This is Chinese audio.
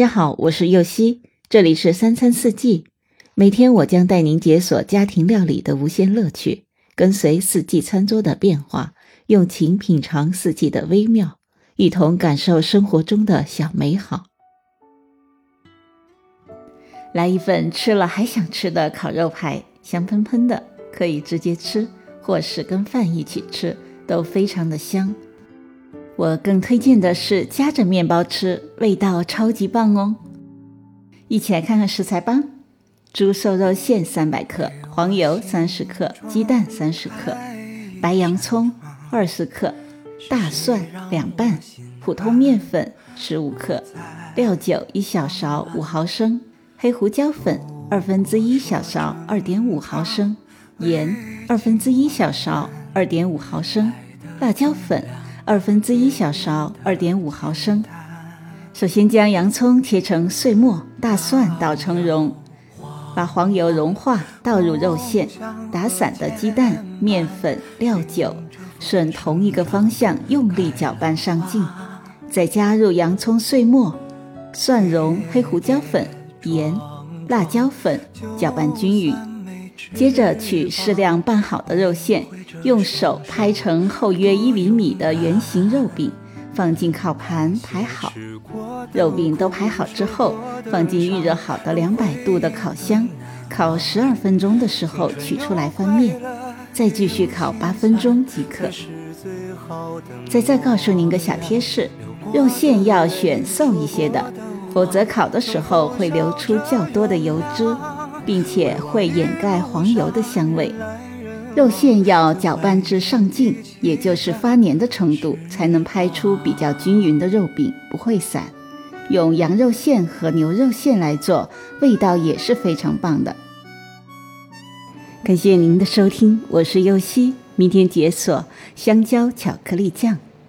大家好，我是右希，这里是三餐四季。每天我将带您解锁家庭料理的无限乐趣，跟随四季餐桌的变化，用情品尝四季的微妙，一同感受生活中的小美好。来一份吃了还想吃的烤肉排，香喷喷的，可以直接吃，或是跟饭一起吃，都非常的香。我更推荐的是夹着面包吃，味道超级棒哦！一起来看看食材吧：猪瘦肉馅三百克，黄油三十克，鸡蛋三十克，白洋葱二十克，大蒜两瓣，普通面粉十五克，料酒一小勺五毫升，黑胡椒粉二分之一小勺二点五毫升，盐二分之一小勺二点五毫升，辣椒粉。二分之一小勺，二点五毫升。首先将洋葱切成碎末，大蒜捣成蓉，把黄油融化，倒入肉馅，打散的鸡蛋、面粉、料酒，顺同一个方向用力搅拌上劲，再加入洋葱碎末、蒜蓉、黑胡椒粉、盐、辣椒粉，搅拌均匀。接着取适量拌好的肉馅，用手拍成厚约一厘米的圆形肉饼，放进烤盘排好。肉饼都排好之后，放进预热好的两百度的烤箱，烤十二分钟的时候取出来翻面，再继续烤八分钟即可。再再告诉您个小贴士：肉馅要选瘦一些的，否则烤的时候会流出较多的油脂。并且会掩盖黄油的香味。肉馅要搅拌至上劲，也就是发黏的程度，才能拍出比较均匀的肉饼，不会散。用羊肉馅和牛肉馅来做，味道也是非常棒的。感谢您的收听，我是优西，明天解锁香蕉巧克力酱。